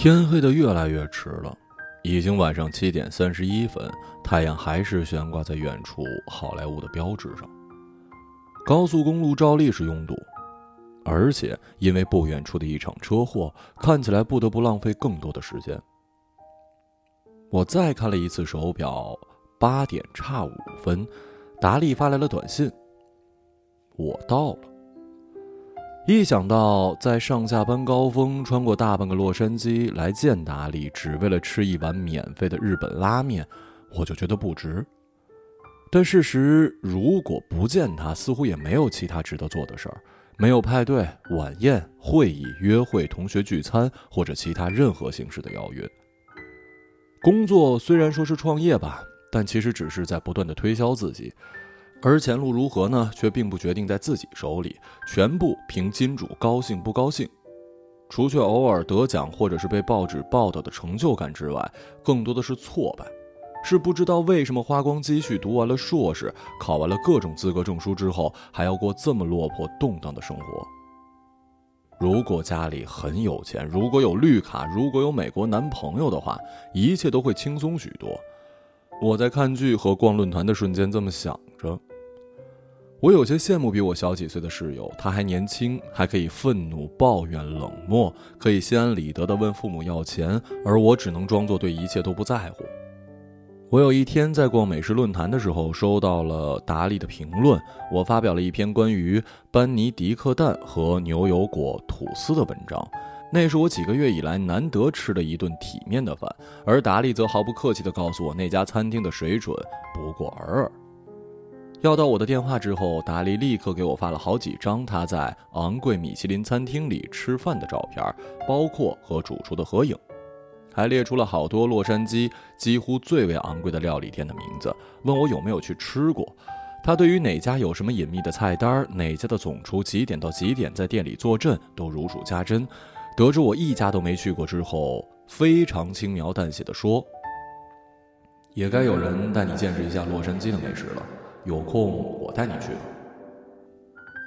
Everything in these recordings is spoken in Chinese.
天黑的越来越迟了，已经晚上七点三十一分，太阳还是悬挂在远处好莱坞的标志上。高速公路照例是拥堵，而且因为不远处的一场车祸，看起来不得不浪费更多的时间。我再看了一次手表，八点差五分，达利发来了短信：“我到了。”一想到在上下班高峰穿过大半个洛杉矶来见达利，只为了吃一碗免费的日本拉面，我就觉得不值。但事实，如果不见他，似乎也没有其他值得做的事儿，没有派对、晚宴、会议、约会、同学聚餐或者其他任何形式的邀约。工作虽然说是创业吧，但其实只是在不断的推销自己。而前路如何呢？却并不决定在自己手里，全部凭金主高兴不高兴。除却偶尔得奖或者是被报纸报道的成就感之外，更多的是挫败，是不知道为什么花光积蓄读完了硕士，考完了各种资格证书之后，还要过这么落魄动荡的生活。如果家里很有钱，如果有绿卡，如果有美国男朋友的话，一切都会轻松许多。我在看剧和逛论坛的瞬间这么想着。我有些羡慕比我小几岁的室友，他还年轻，还可以愤怒、抱怨、冷漠，可以心安理得地问父母要钱，而我只能装作对一切都不在乎。我有一天在逛美食论坛的时候，收到了达利的评论，我发表了一篇关于班尼迪克蛋和牛油果吐司的文章，那是我几个月以来难得吃的一顿体面的饭，而达利则毫不客气地告诉我那家餐厅的水准不过尔尔。要到我的电话之后，达利立刻给我发了好几张他在昂贵米其林餐厅里吃饭的照片，包括和主厨的合影，还列出了好多洛杉矶几乎最为昂贵的料理店的名字，问我有没有去吃过。他对于哪家有什么隐秘的菜单，哪家的总厨几点到几点在店里坐镇，都如数家珍。得知我一家都没去过之后，非常轻描淡写的说：“也该有人带你见识一下洛杉矶的美食了。”有空我带你去吧。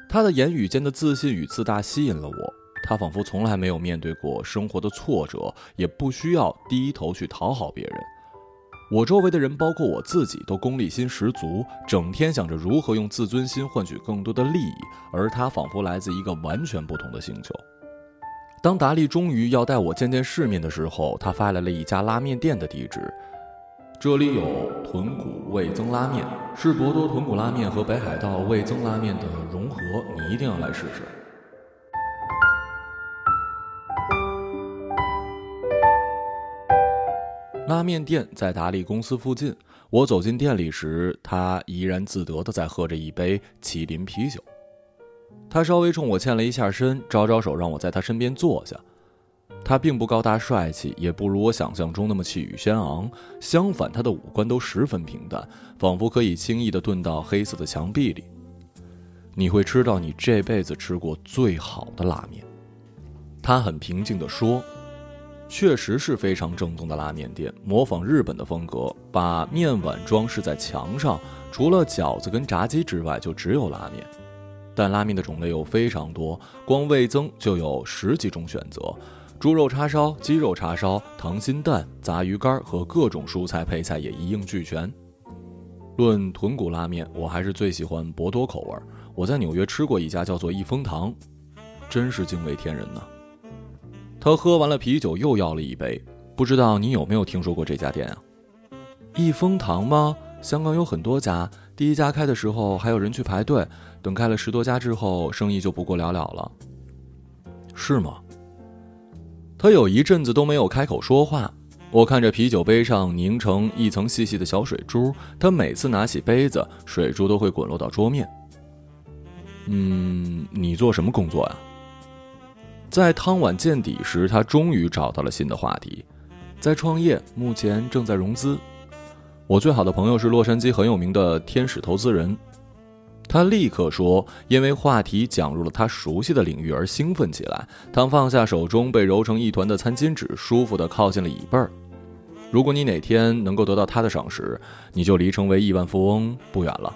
他的言语间的自信与自大吸引了我。他仿佛从来没有面对过生活的挫折，也不需要低头去讨好别人。我周围的人，包括我自己，都功利心十足，整天想着如何用自尊心换取更多的利益。而他仿佛来自一个完全不同的星球。当达利终于要带我见见世面的时候，他发来了一家拉面店的地址。这里有豚骨味增拉面，是博多豚骨拉面和北海道味增拉面的融合，你一定要来试试。拉面店在达利公司附近。我走进店里时，他怡然自得的在喝着一杯麒麟啤酒。他稍微冲我欠了一下身，招招手让我在他身边坐下。他并不高大帅气，也不如我想象中那么气宇轩昂。相反，他的五官都十分平淡，仿佛可以轻易地遁到黑色的墙壁里。你会吃到你这辈子吃过最好的拉面。他很平静地说：“确实是非常正宗的拉面店，模仿日本的风格，把面碗装饰在墙上。除了饺子跟炸鸡之外，就只有拉面。但拉面的种类又非常多，光味增就有十几种选择。”猪肉叉烧、鸡肉叉烧、溏心蛋、杂鱼干和各种蔬菜配菜也一应俱全。论豚骨拉面，我还是最喜欢博多口味。我在纽约吃过一家叫做益丰堂，真是惊为天人呢。他喝完了啤酒，又要了一杯。不知道你有没有听说过这家店啊？益丰堂吗？香港有很多家，第一家开的时候还有人去排队，等开了十多家之后，生意就不过了了了。是吗？他有一阵子都没有开口说话，我看着啤酒杯上凝成一层细细的小水珠，他每次拿起杯子，水珠都会滚落到桌面。嗯，你做什么工作呀？在汤碗见底时，他终于找到了新的话题，在创业，目前正在融资。我最好的朋友是洛杉矶很有名的天使投资人。他立刻说：“因为话题讲入了他熟悉的领域而兴奋起来。他放下手中被揉成一团的餐巾纸，舒服地靠近了椅背儿。如果你哪天能够得到他的赏识，你就离成为亿万富翁不远了。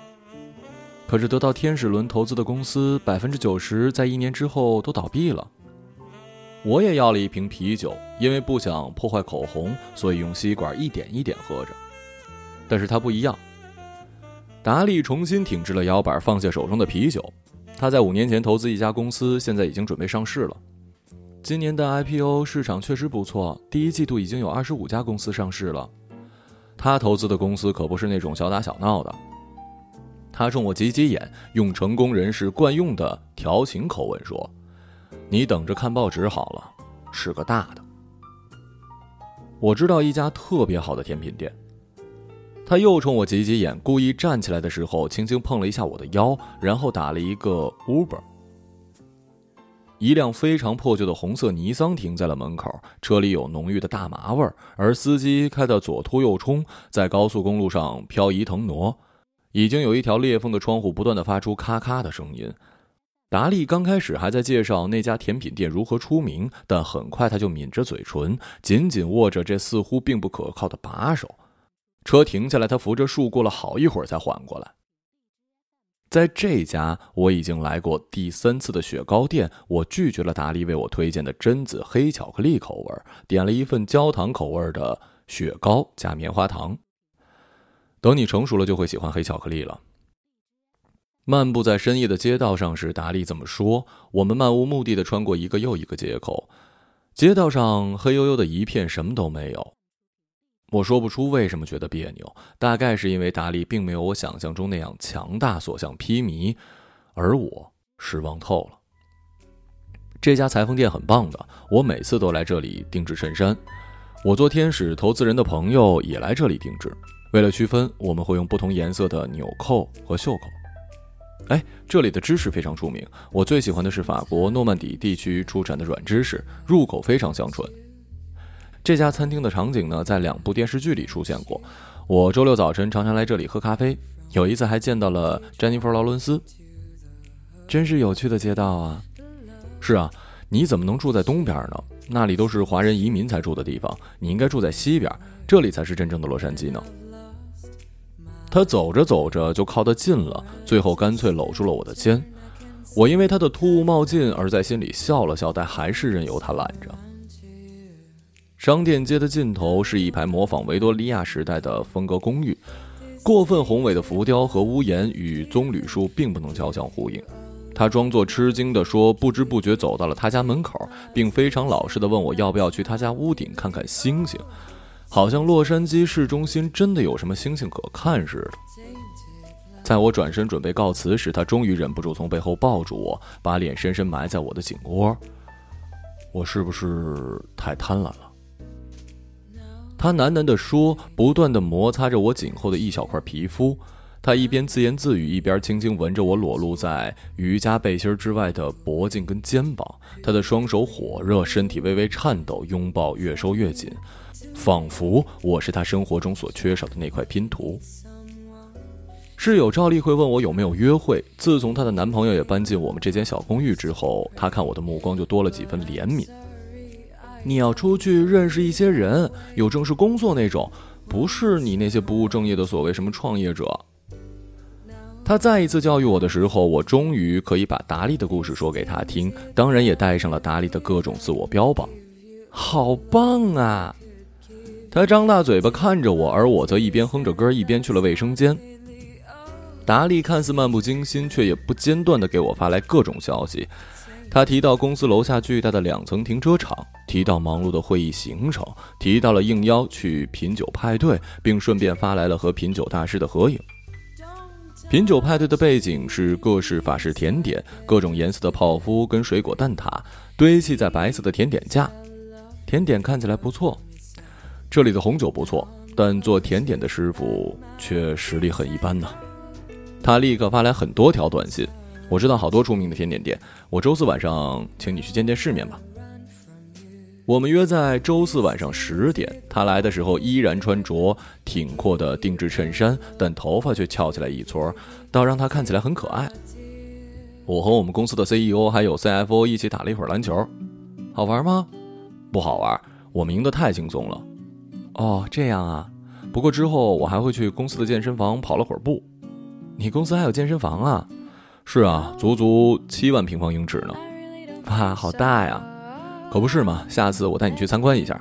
可是得到天使轮投资的公司，百分之九十在一年之后都倒闭了。我也要了一瓶啤酒，因为不想破坏口红，所以用吸管一点一点喝着。但是他不一样。达利重新挺直了腰板，放下手中的啤酒。他在五年前投资一家公司，现在已经准备上市了。今年的 IPO 市场确实不错，第一季度已经有二十五家公司上市了。他投资的公司可不是那种小打小闹的。他冲我挤挤眼，用成功人士惯用的调情口吻说：“你等着看报纸好了，是个大的。”我知道一家特别好的甜品店。他又冲我挤挤眼，故意站起来的时候，轻轻碰了一下我的腰，然后打了一个 Uber。一辆非常破旧的红色尼桑停在了门口，车里有浓郁的大麻味儿，而司机开得左突右冲，在高速公路上漂移腾挪，已经有一条裂缝的窗户不断的发出咔咔的声音。达利刚开始还在介绍那家甜品店如何出名，但很快他就抿着嘴唇，紧紧握着这似乎并不可靠的把手。车停下来，他扶着树过了好一会儿才缓过来。在这家我已经来过第三次的雪糕店，我拒绝了达利为我推荐的榛子黑巧克力口味，点了一份焦糖口味的雪糕加棉花糖。等你成熟了，就会喜欢黑巧克力了。漫步在深夜的街道上时，达利这么说。我们漫无目的的穿过一个又一个街口，街道上黑黝黝的一片，什么都没有。我说不出为什么觉得别扭，大概是因为达利并没有我想象中那样强大，所向披靡，而我失望透了。这家裁缝店很棒的，我每次都来这里定制衬衫。我做天使投资人的朋友也来这里定制。为了区分，我们会用不同颜色的纽扣和袖口。哎，这里的芝士非常出名，我最喜欢的是法国诺曼底地区出产的软芝士，入口非常香醇。这家餐厅的场景呢，在两部电视剧里出现过。我周六早晨常常来这里喝咖啡，有一次还见到了詹妮弗·劳伦斯。真是有趣的街道啊！是啊，你怎么能住在东边呢？那里都是华人移民才住的地方。你应该住在西边，这里才是真正的洛杉矶呢。他走着走着就靠得近了，最后干脆搂住了我的肩。我因为他的突兀冒进而在心里笑了笑，但还是任由他揽着。商店街的尽头是一排模仿维多利亚时代的风格公寓，过分宏伟的浮雕和屋檐与棕榈树并不能交相呼应。他装作吃惊地说：“不知不觉走到了他家门口，并非常老实地问我要不要去他家屋顶看看星星，好像洛杉矶市中心真的有什么星星可看似的。”在我转身准备告辞时，他终于忍不住从背后抱住我，把脸深深埋在我的颈窝。我是不是太贪婪了？他喃喃地说，不断地摩擦着我颈后的一小块皮肤。他一边自言自语，一边轻轻闻着我裸露在瑜伽背心之外的脖颈跟肩膀。他的双手火热，身体微微颤抖，拥抱越收越紧，仿佛我是他生活中所缺少的那块拼图。室友赵丽会问我有没有约会。自从她的男朋友也搬进我们这间小公寓之后，她看我的目光就多了几分怜悯。你要出去认识一些人，有正式工作那种，不是你那些不务正业的所谓什么创业者。他再一次教育我的时候，我终于可以把达利的故事说给他听，当然也带上了达利的各种自我标榜。好棒啊！他张大嘴巴看着我，而我则一边哼着歌，一边去了卫生间。达利看似漫不经心，却也不间断地给我发来各种消息。他提到公司楼下巨大的两层停车场，提到忙碌的会议行程，提到了应邀去品酒派对，并顺便发来了和品酒大师的合影。品酒派对的背景是各式法式甜点，各种颜色的泡芙跟水果蛋挞堆砌在白色的甜点架，甜点看起来不错。这里的红酒不错，但做甜点的师傅却实力很一般呢。他立刻发来很多条短信。我知道好多著名的甜点店，我周四晚上请你去见见世面吧。我们约在周四晚上十点。他来的时候依然穿着挺阔的定制衬衫，但头发却翘起来一撮，倒让他看起来很可爱。我和我们公司的 CEO 还有 CFO 一起打了一会儿篮球，好玩吗？不好玩，我们赢得太轻松了。哦，这样啊。不过之后我还会去公司的健身房跑了会儿步。你公司还有健身房啊？是啊，足足七万平方英尺呢，哇，好大呀！可不是嘛？下次我带你去参观一下。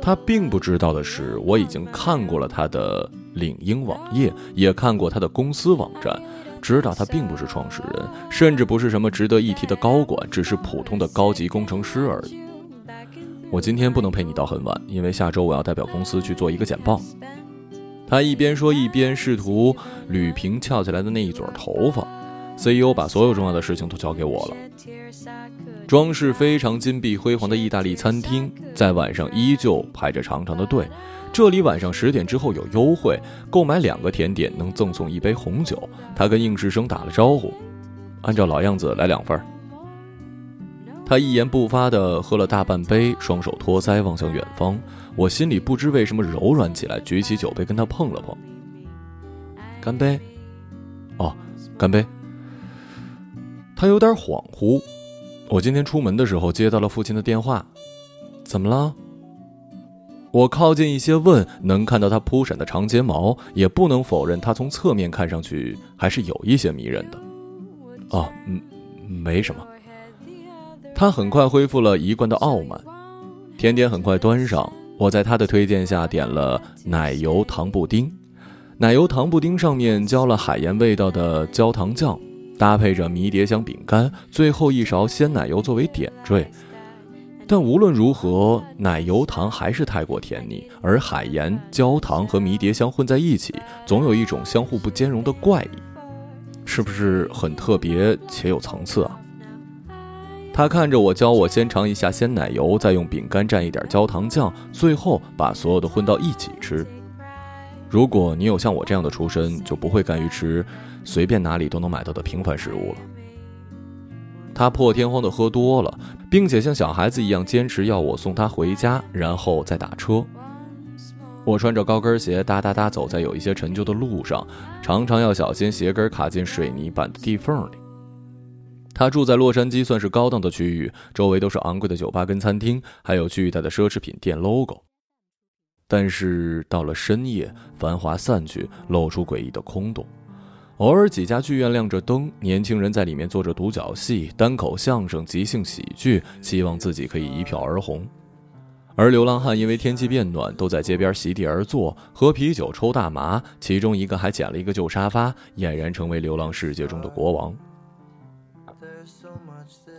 他并不知道的是，我已经看过了他的领英网页，也看过他的公司网站，知道他并不是创始人，甚至不是什么值得一提的高管，只是普通的高级工程师而已。我今天不能陪你到很晚，因为下周我要代表公司去做一个简报。他一边说，一边试图捋平翘起来的那一撮头发。CEO 把所有重要的事情都交给我了。装饰非常金碧辉煌的意大利餐厅，在晚上依旧排着长长的队。这里晚上十点之后有优惠，购买两个甜点能赠送一杯红酒。他跟应试生打了招呼，按照老样子来两份。他一言不发地喝了大半杯，双手托腮望向远方。我心里不知为什么柔软起来，举起酒杯跟他碰了碰。干杯！哦，干杯！他有点恍惚。我今天出门的时候接到了父亲的电话，怎么了？我靠近一些问，能看到他扑闪的长睫毛，也不能否认他从侧面看上去还是有一些迷人的。哦，嗯，没什么。他很快恢复了一贯的傲慢。甜点很快端上，我在他的推荐下点了奶油糖布丁。奶油糖布丁上面浇了海盐味道的焦糖酱。搭配着迷迭香饼干，最后一勺鲜奶油作为点缀。但无论如何，奶油糖还是太过甜腻，而海盐、焦糖和迷迭香混在一起，总有一种相互不兼容的怪异，是不是很特别且有层次啊？他看着我，教我先尝一下鲜奶油，再用饼干蘸一点焦糖酱，最后把所有的混到一起吃。如果你有像我这样的出身，就不会甘于吃。随便哪里都能买到的平凡食物了。他破天荒的喝多了，并且像小孩子一样坚持要我送他回家，然后再打车。我穿着高跟鞋哒哒哒走在有一些陈旧的路上，常常要小心鞋跟卡进水泥板的地缝里。他住在洛杉矶，算是高档的区域，周围都是昂贵的酒吧跟餐厅，还有巨大的奢侈品店 logo。但是到了深夜，繁华散去，露出诡异的空洞。偶尔几家剧院亮着灯，年轻人在里面做着独角戏、单口相声、即兴喜剧，希望自己可以一票而红。而流浪汉因为天气变暖，都在街边席地而坐，喝啤酒、抽大麻，其中一个还捡了一个旧沙发，俨然成为流浪世界中的国王。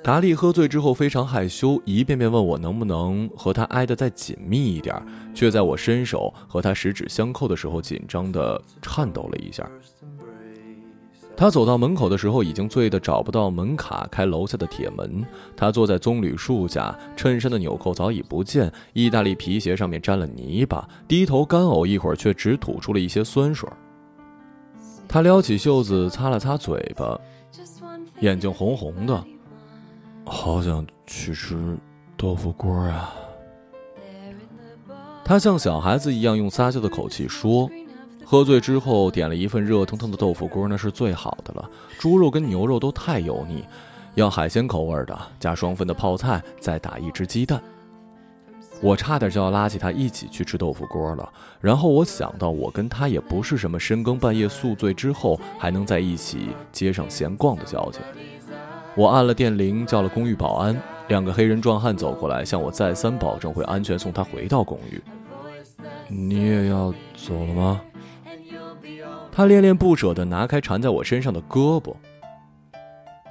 达利喝醉之后非常害羞，一遍遍问我能不能和他挨得再紧密一点，却在我伸手和他十指相扣的时候，紧张的颤抖了一下。他走到门口的时候，已经醉得找不到门卡开楼下的铁门。他坐在棕榈树下，衬衫的纽扣早已不见，意大利皮鞋上面沾了泥巴，低头干呕一会儿，却只吐出了一些酸水。他撩起袖子擦了擦嘴巴，眼睛红红的，好想去吃豆腐锅啊！他像小孩子一样用撒娇的口气说。喝醉之后点了一份热腾腾的豆腐锅，那是最好的了。猪肉跟牛肉都太油腻，要海鲜口味的，加双份的泡菜，再打一只鸡蛋。我差点就要拉起他一起去吃豆腐锅了。然后我想到，我跟他也不是什么深更半夜宿醉之后还能在一起街上闲逛的交情。我按了电铃，叫了公寓保安，两个黑人壮汉走过来，向我再三保证会安全送他回到公寓。你也要走了吗？他恋恋不舍地拿开缠在我身上的胳膊。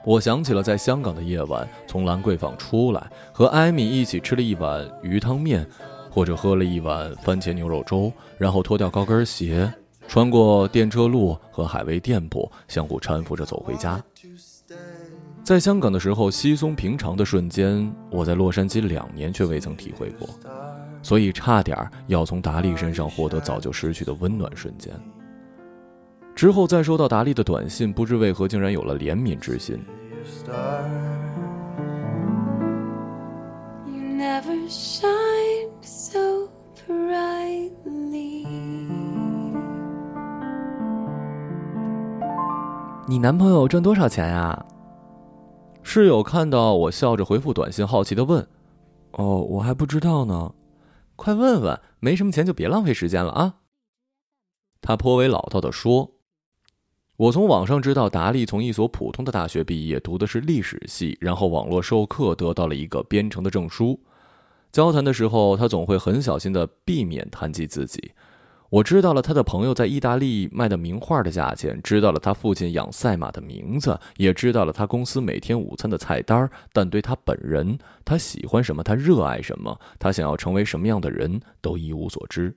我想起了在香港的夜晚，从兰桂坊出来，和艾米一起吃了一碗鱼汤面，或者喝了一碗番茄牛肉粥，然后脱掉高跟鞋，穿过电车路和海味店铺，相互搀扶着走回家。在香港的时候，稀松平常的瞬间，我在洛杉矶两年却未曾体会过，所以差点要从达利身上获得早就失去的温暖瞬间。之后再收到达利的短信，不知为何竟然有了怜悯之心。你男朋友挣多少钱呀？室友看到我笑着回复短信，好奇的问：“哦，我还不知道呢，快问问，没什么钱就别浪费时间了啊。”他颇为老道的说。我从网上知道，达利从一所普通的大学毕业，读的是历史系，然后网络授课得到了一个编程的证书。交谈的时候，他总会很小心的避免谈及自己。我知道了他的朋友在意大利卖的名画的价钱，知道了他父亲养赛马的名字，也知道了他公司每天午餐的菜单。但对他本人，他喜欢什么，他热爱什么，他想要成为什么样的人，都一无所知。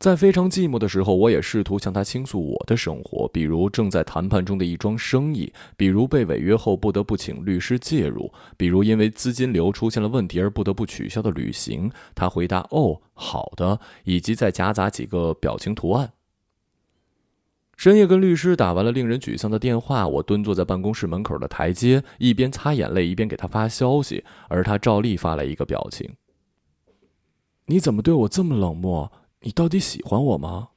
在非常寂寞的时候，我也试图向他倾诉我的生活，比如正在谈判中的一桩生意，比如被违约后不得不请律师介入，比如因为资金流出现了问题而不得不取消的旅行。他回答：“哦，好的。”以及再夹杂几个表情图案。深夜跟律师打完了令人沮丧的电话，我蹲坐在办公室门口的台阶，一边擦眼泪一边给他发消息，而他照例发来一个表情：“你怎么对我这么冷漠？”你到底喜欢我吗？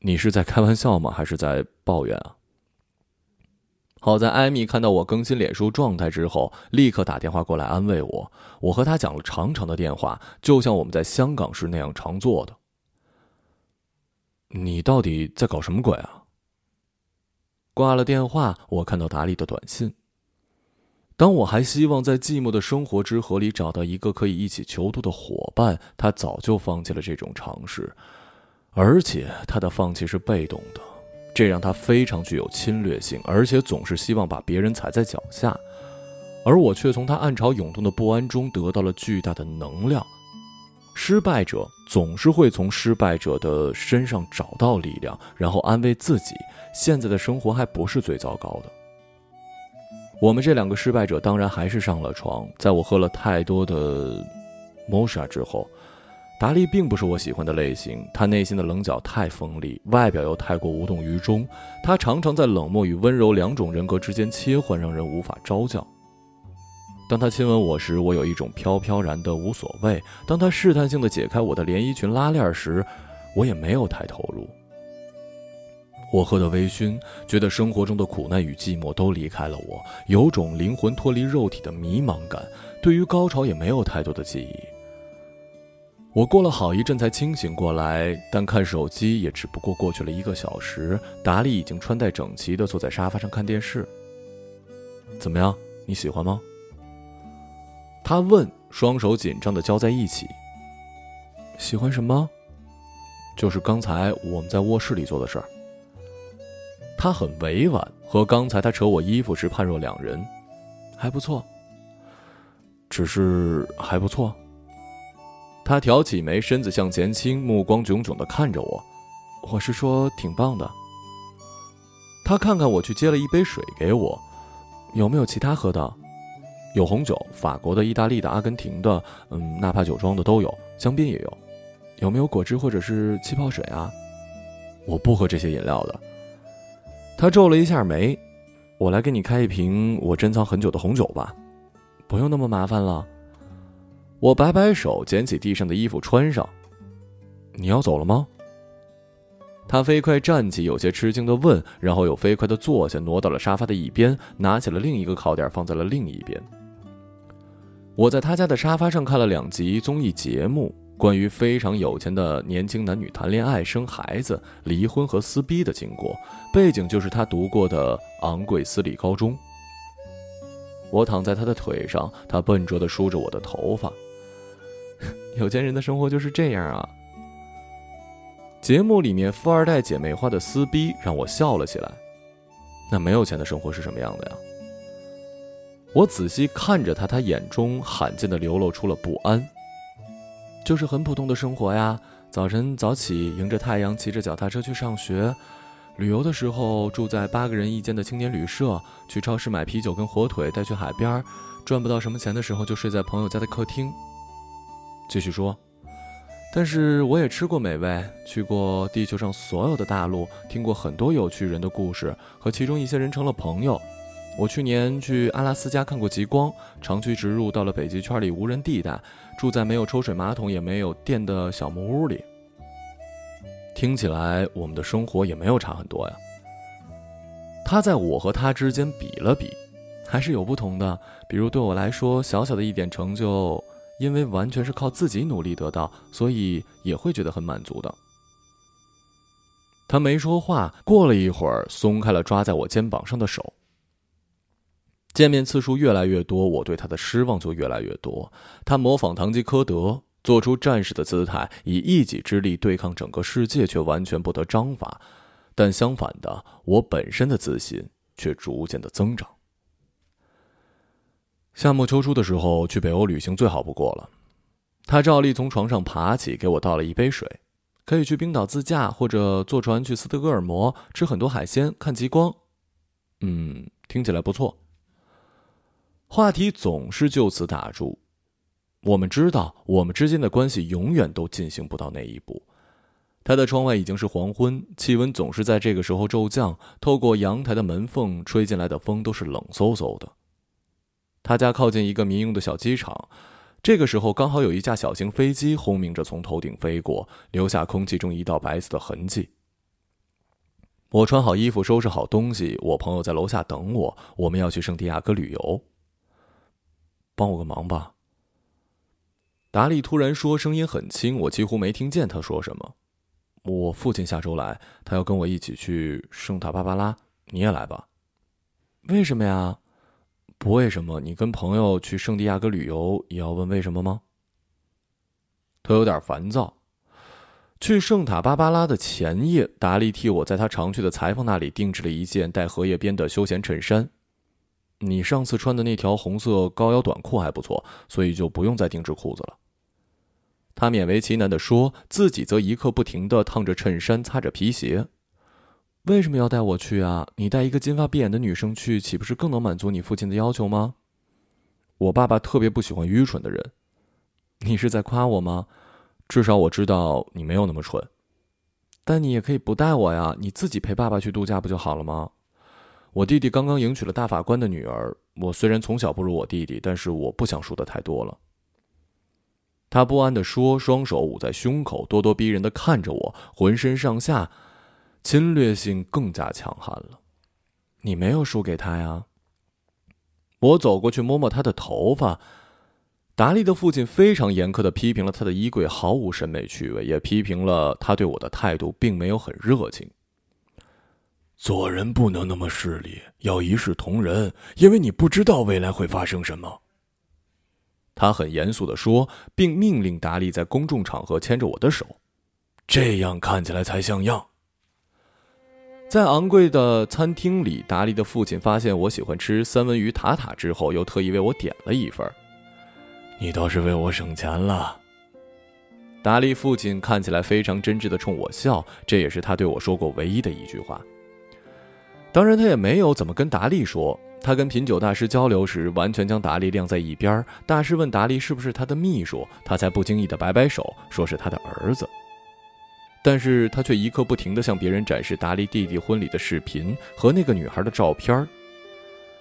你是在开玩笑吗？还是在抱怨啊？好在艾米看到我更新脸书状态之后，立刻打电话过来安慰我。我和他讲了长长的电话，就像我们在香港时那样常做的。你到底在搞什么鬼啊？挂了电话，我看到达利的短信。当我还希望在寂寞的生活之河里找到一个可以一起囚徒的伙伴，他早就放弃了这种尝试，而且他的放弃是被动的，这让他非常具有侵略性，而且总是希望把别人踩在脚下，而我却从他暗潮涌动的不安中得到了巨大的能量。失败者总是会从失败者的身上找到力量，然后安慰自己，现在的生活还不是最糟糕的。我们这两个失败者当然还是上了床。在我喝了太多的 m o s h a 之后，达利并不是我喜欢的类型。他内心的棱角太锋利，外表又太过无动于衷。他常常在冷漠与温柔两种人格之间切换，让人无法招架。当他亲吻我时，我有一种飘飘然的无所谓；当他试探性的解开我的连衣裙拉链时，我也没有太投入。我喝的微醺，觉得生活中的苦难与寂寞都离开了我，有种灵魂脱离肉体的迷茫感。对于高潮也没有太多的记忆。我过了好一阵才清醒过来，但看手机也只不过过去了一个小时。达利已经穿戴整齐地坐在沙发上看电视。怎么样？你喜欢吗？他问，双手紧张地交在一起。喜欢什么？就是刚才我们在卧室里做的事儿。他很委婉，和刚才他扯我衣服时判若两人，还不错。只是还不错。他挑起眉，身子向前倾，目光炯炯的看着我。我是说，挺棒的。他看看我，去接了一杯水给我。有没有其他喝的？有红酒，法国的、意大利的、阿根廷的，嗯，纳帕酒庄的都有，香槟也有。有没有果汁或者是气泡水啊？我不喝这些饮料的。他皱了一下眉，我来给你开一瓶我珍藏很久的红酒吧，不用那么麻烦了。我摆摆手，捡起地上的衣服穿上。你要走了吗？他飞快站起，有些吃惊的问，然后又飞快的坐下，挪到了沙发的一边，拿起了另一个靠垫放在了另一边。我在他家的沙发上看了两集综艺节目。关于非常有钱的年轻男女谈恋爱、生孩子、离婚和撕逼的经过，背景就是他读过的昂贵私立高中。我躺在他的腿上，他笨拙地梳着我的头发。有钱人的生活就是这样啊。节目里面富二代姐妹花的撕逼让我笑了起来。那没有钱的生活是什么样的呀？我仔细看着他，他眼中罕见的流露出了不安。就是很普通的生活呀，早晨早起，迎着太阳，骑着脚踏车去上学；旅游的时候住在八个人一间的青年旅社，去超市买啤酒跟火腿带去海边；赚不到什么钱的时候就睡在朋友家的客厅。继续说，但是我也吃过美味，去过地球上所有的大陆，听过很多有趣人的故事，和其中一些人成了朋友。我去年去阿拉斯加看过极光，长驱直入到了北极圈里无人地带，住在没有抽水马桶也没有电的小木屋里。听起来我们的生活也没有差很多呀。他在我和他之间比了比，还是有不同的。比如对我来说，小小的一点成就，因为完全是靠自己努力得到，所以也会觉得很满足的。他没说话，过了一会儿，松开了抓在我肩膀上的手。见面次数越来越多，我对他的失望就越来越多。他模仿堂吉诃德，做出战士的姿态，以一己之力对抗整个世界，却完全不得章法。但相反的，我本身的自信却逐渐的增长。夏末秋初的时候去北欧旅行最好不过了。他照例从床上爬起，给我倒了一杯水。可以去冰岛自驾，或者坐船去斯德哥尔摩，吃很多海鲜，看极光。嗯，听起来不错。话题总是就此打住。我们知道，我们之间的关系永远都进行不到那一步。他的窗外已经是黄昏，气温总是在这个时候骤降。透过阳台的门缝吹进来的风都是冷飕飕的。他家靠近一个民用的小机场。这个时候，刚好有一架小型飞机轰鸣着从头顶飞过，留下空气中一道白色的痕迹。我穿好衣服，收拾好东西，我朋友在楼下等我。我们要去圣地亚哥旅游。帮我个忙吧。达利突然说，声音很轻，我几乎没听见他说什么。我父亲下周来，他要跟我一起去圣塔芭芭拉，你也来吧？为什么呀？不为什么？你跟朋友去圣地亚哥旅游也要问为什么吗？他有点烦躁。去圣塔芭芭拉的前夜，达利替我在他常去的裁缝那里定制了一件带荷叶边的休闲衬衫。你上次穿的那条红色高腰短裤还不错，所以就不用再定制裤子了。他勉为其难地说，自己则一刻不停地烫着衬衫，擦着皮鞋。为什么要带我去啊？你带一个金发碧眼的女生去，岂不是更能满足你父亲的要求吗？我爸爸特别不喜欢愚蠢的人。你是在夸我吗？至少我知道你没有那么蠢。但你也可以不带我呀，你自己陪爸爸去度假不就好了吗？我弟弟刚刚迎娶了大法官的女儿。我虽然从小不如我弟弟，但是我不想输的太多了。他不安地说，双手捂在胸口，咄咄逼人的看着我，浑身上下。侵略性更加强悍了，你没有输给他呀。我走过去摸摸他的头发。达利的父亲非常严苛的批评了他的衣柜毫无审美趣味，也批评了他对我的态度，并没有很热情。做人不能那么势利，要一视同仁，因为你不知道未来会发生什么。他很严肃的说，并命令达利在公众场合牵着我的手，这样看起来才像样。在昂贵的餐厅里，达利的父亲发现我喜欢吃三文鱼塔塔之后，又特意为我点了一份。你倒是为我省钱了。达利父亲看起来非常真挚的冲我笑，这也是他对我说过唯一的一句话。当然，他也没有怎么跟达利说。他跟品酒大师交流时，完全将达利晾在一边。大师问达利是不是他的秘书，他才不经意的摆摆手，说是他的儿子。但是他却一刻不停地向别人展示达利弟弟婚礼的视频和那个女孩的照片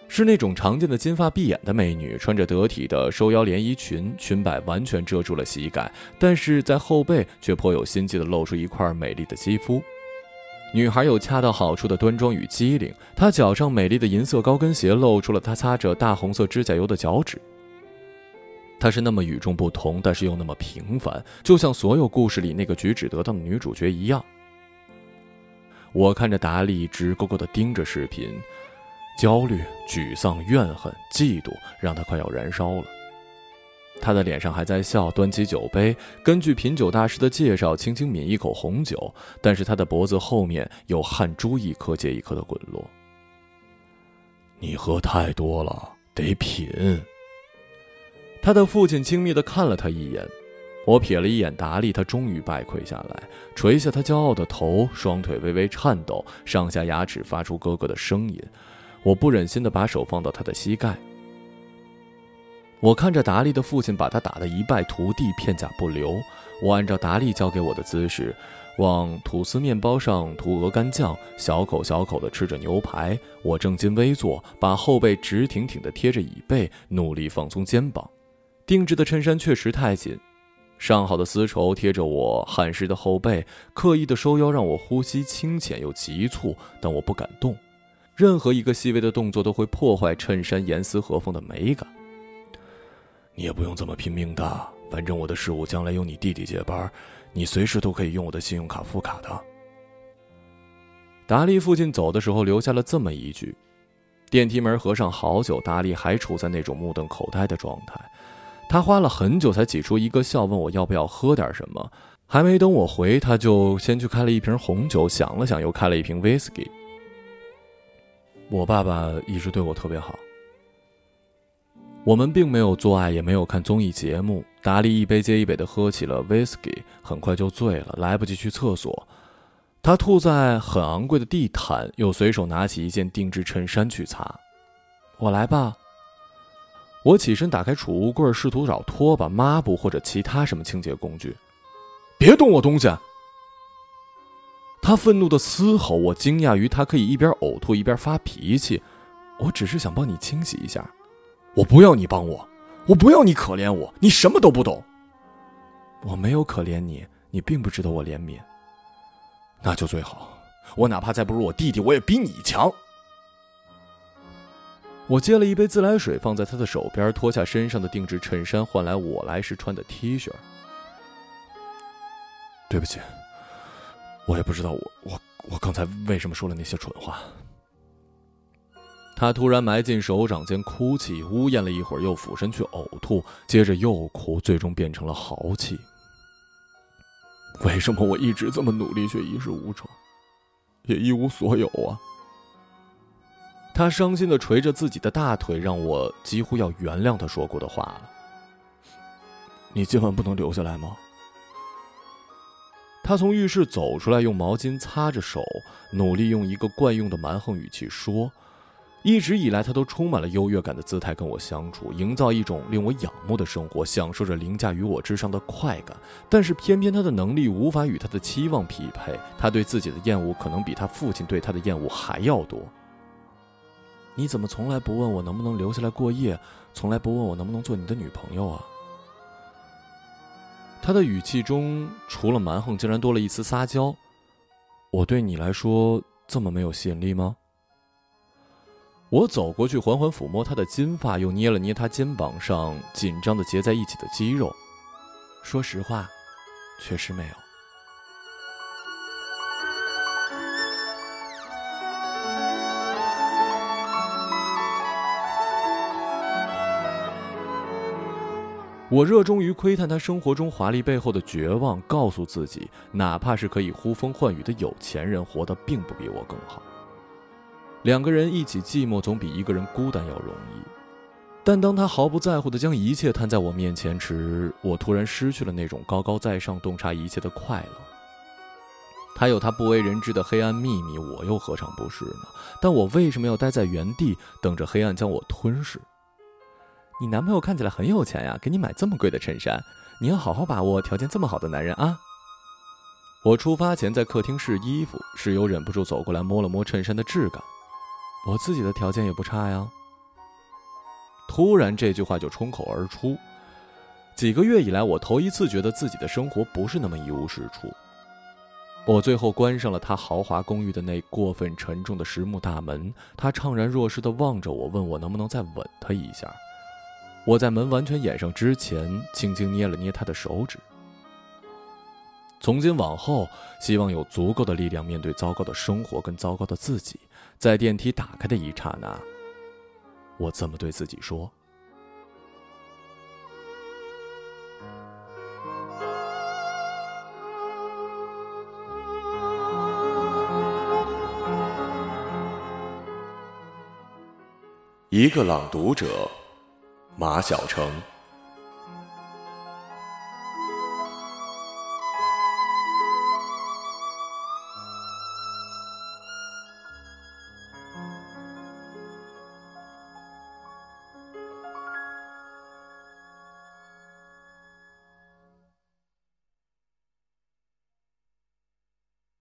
是那种常见的金发碧眼的美女，穿着得体的收腰连衣裙，裙摆完全遮住了膝盖，但是在后背却颇有心机地露出一块美丽的肌肤。女孩有恰到好处的端庄与机灵，她脚上美丽的银色高跟鞋露出了她擦着大红色指甲油的脚趾。她是那么与众不同，但是又那么平凡，就像所有故事里那个举止得当的女主角一样。我看着达利直勾勾地盯着视频，焦虑、沮丧、怨恨、嫉妒，让他快要燃烧了。他的脸上还在笑，端起酒杯，根据品酒大师的介绍，轻轻抿一口红酒，但是他的脖子后面有汗珠一颗接一颗的滚落。你喝太多了，得品。他的父亲轻蔑地看了他一眼，我瞥了一眼达利，他终于败溃下来，垂下他骄傲的头，双腿微微颤抖，上下牙齿发出咯咯的声音。我不忍心地把手放到他的膝盖。我看着达利的父亲把他打得一败涂地，片甲不留。我按照达利教给我的姿势，往吐司面包上涂鹅肝酱，小口小口地吃着牛排。我正襟危坐，把后背直挺挺地贴着椅背，努力放松肩膀。定制的衬衫确实太紧，上好的丝绸贴着我汗湿的后背，刻意的收腰让我呼吸清浅又急促，但我不敢动。任何一个细微的动作都会破坏衬衫严丝合缝的美感。你也不用这么拼命的，反正我的事务将来由你弟弟接班，你随时都可以用我的信用卡付卡的。达利父亲走的时候留下了这么一句。电梯门合上好久，达利还处在那种目瞪口呆的状态。他花了很久才挤出一个笑，问我要不要喝点什么。还没等我回，他就先去开了一瓶红酒，想了想，又开了一瓶威士忌。我爸爸一直对我特别好。我们并没有做爱，也没有看综艺节目。达利一杯接一杯的喝起了威士忌，很快就醉了，来不及去厕所。他吐在很昂贵的地毯，又随手拿起一件定制衬衫去擦。我来吧。我起身打开储物柜，试图找拖把、抹布或者其他什么清洁工具。别动我东西！他愤怒的嘶吼。我惊讶于他可以一边呕吐一边发脾气。我只是想帮你清洗一下。我不要你帮我，我不要你可怜我，你什么都不懂。我没有可怜你，你并不值得我怜悯。那就最好，我哪怕再不如我弟弟，我也比你强。我接了一杯自来水放在他的手边，脱下身上的定制衬衫，换来我来时穿的 T 恤。对不起，我也不知道我我我刚才为什么说了那些蠢话。他突然埋进手掌间哭泣，呜咽了一会儿，又俯身去呕吐，接着又哭，最终变成了豪气。为什么我一直这么努力，却一事无成，也一无所有啊？他伤心的捶着自己的大腿，让我几乎要原谅他说过的话了。你今晚不能留下来吗？他从浴室走出来，用毛巾擦着手，努力用一个惯用的蛮横语气说。一直以来，他都充满了优越感的姿态跟我相处，营造一种令我仰慕的生活，享受着凌驾于我之上的快感。但是偏偏他的能力无法与他的期望匹配，他对自己的厌恶可能比他父亲对他的厌恶还要多。你怎么从来不问我能不能留下来过夜？从来不问我能不能做你的女朋友啊？他的语气中除了蛮横，竟然多了一丝撒娇。我对你来说这么没有吸引力吗？我走过去，缓缓抚摸她的金发，又捏了捏她肩膀上紧张的结在一起的肌肉。说实话，确实没有。我热衷于窥探他生活中华丽背后的绝望，告诉自己，哪怕是可以呼风唤雨的有钱人，活得并不比我更好。两个人一起寂寞，总比一个人孤单要容易。但当他毫不在乎的将一切摊在我面前时，我突然失去了那种高高在上、洞察一切的快乐。他有他不为人知的黑暗秘密，我又何尝不是呢？但我为什么要待在原地，等着黑暗将我吞噬？你男朋友看起来很有钱呀，给你买这么贵的衬衫，你要好好把握条件这么好的男人啊！我出发前在客厅试衣服，室友忍不住走过来摸了摸衬衫的质感。我自己的条件也不差呀。突然，这句话就冲口而出。几个月以来，我头一次觉得自己的生活不是那么一无是处。我最后关上了他豪华公寓的那过分沉重的实木大门。他怅然若失地望着我，问我能不能再吻他一下。我在门完全掩上之前，轻轻捏了捏他的手指。从今往后，希望有足够的力量面对糟糕的生活跟糟糕的自己。在电梯打开的一刹那，我这么对自己说：“一个朗读者，马晓成。”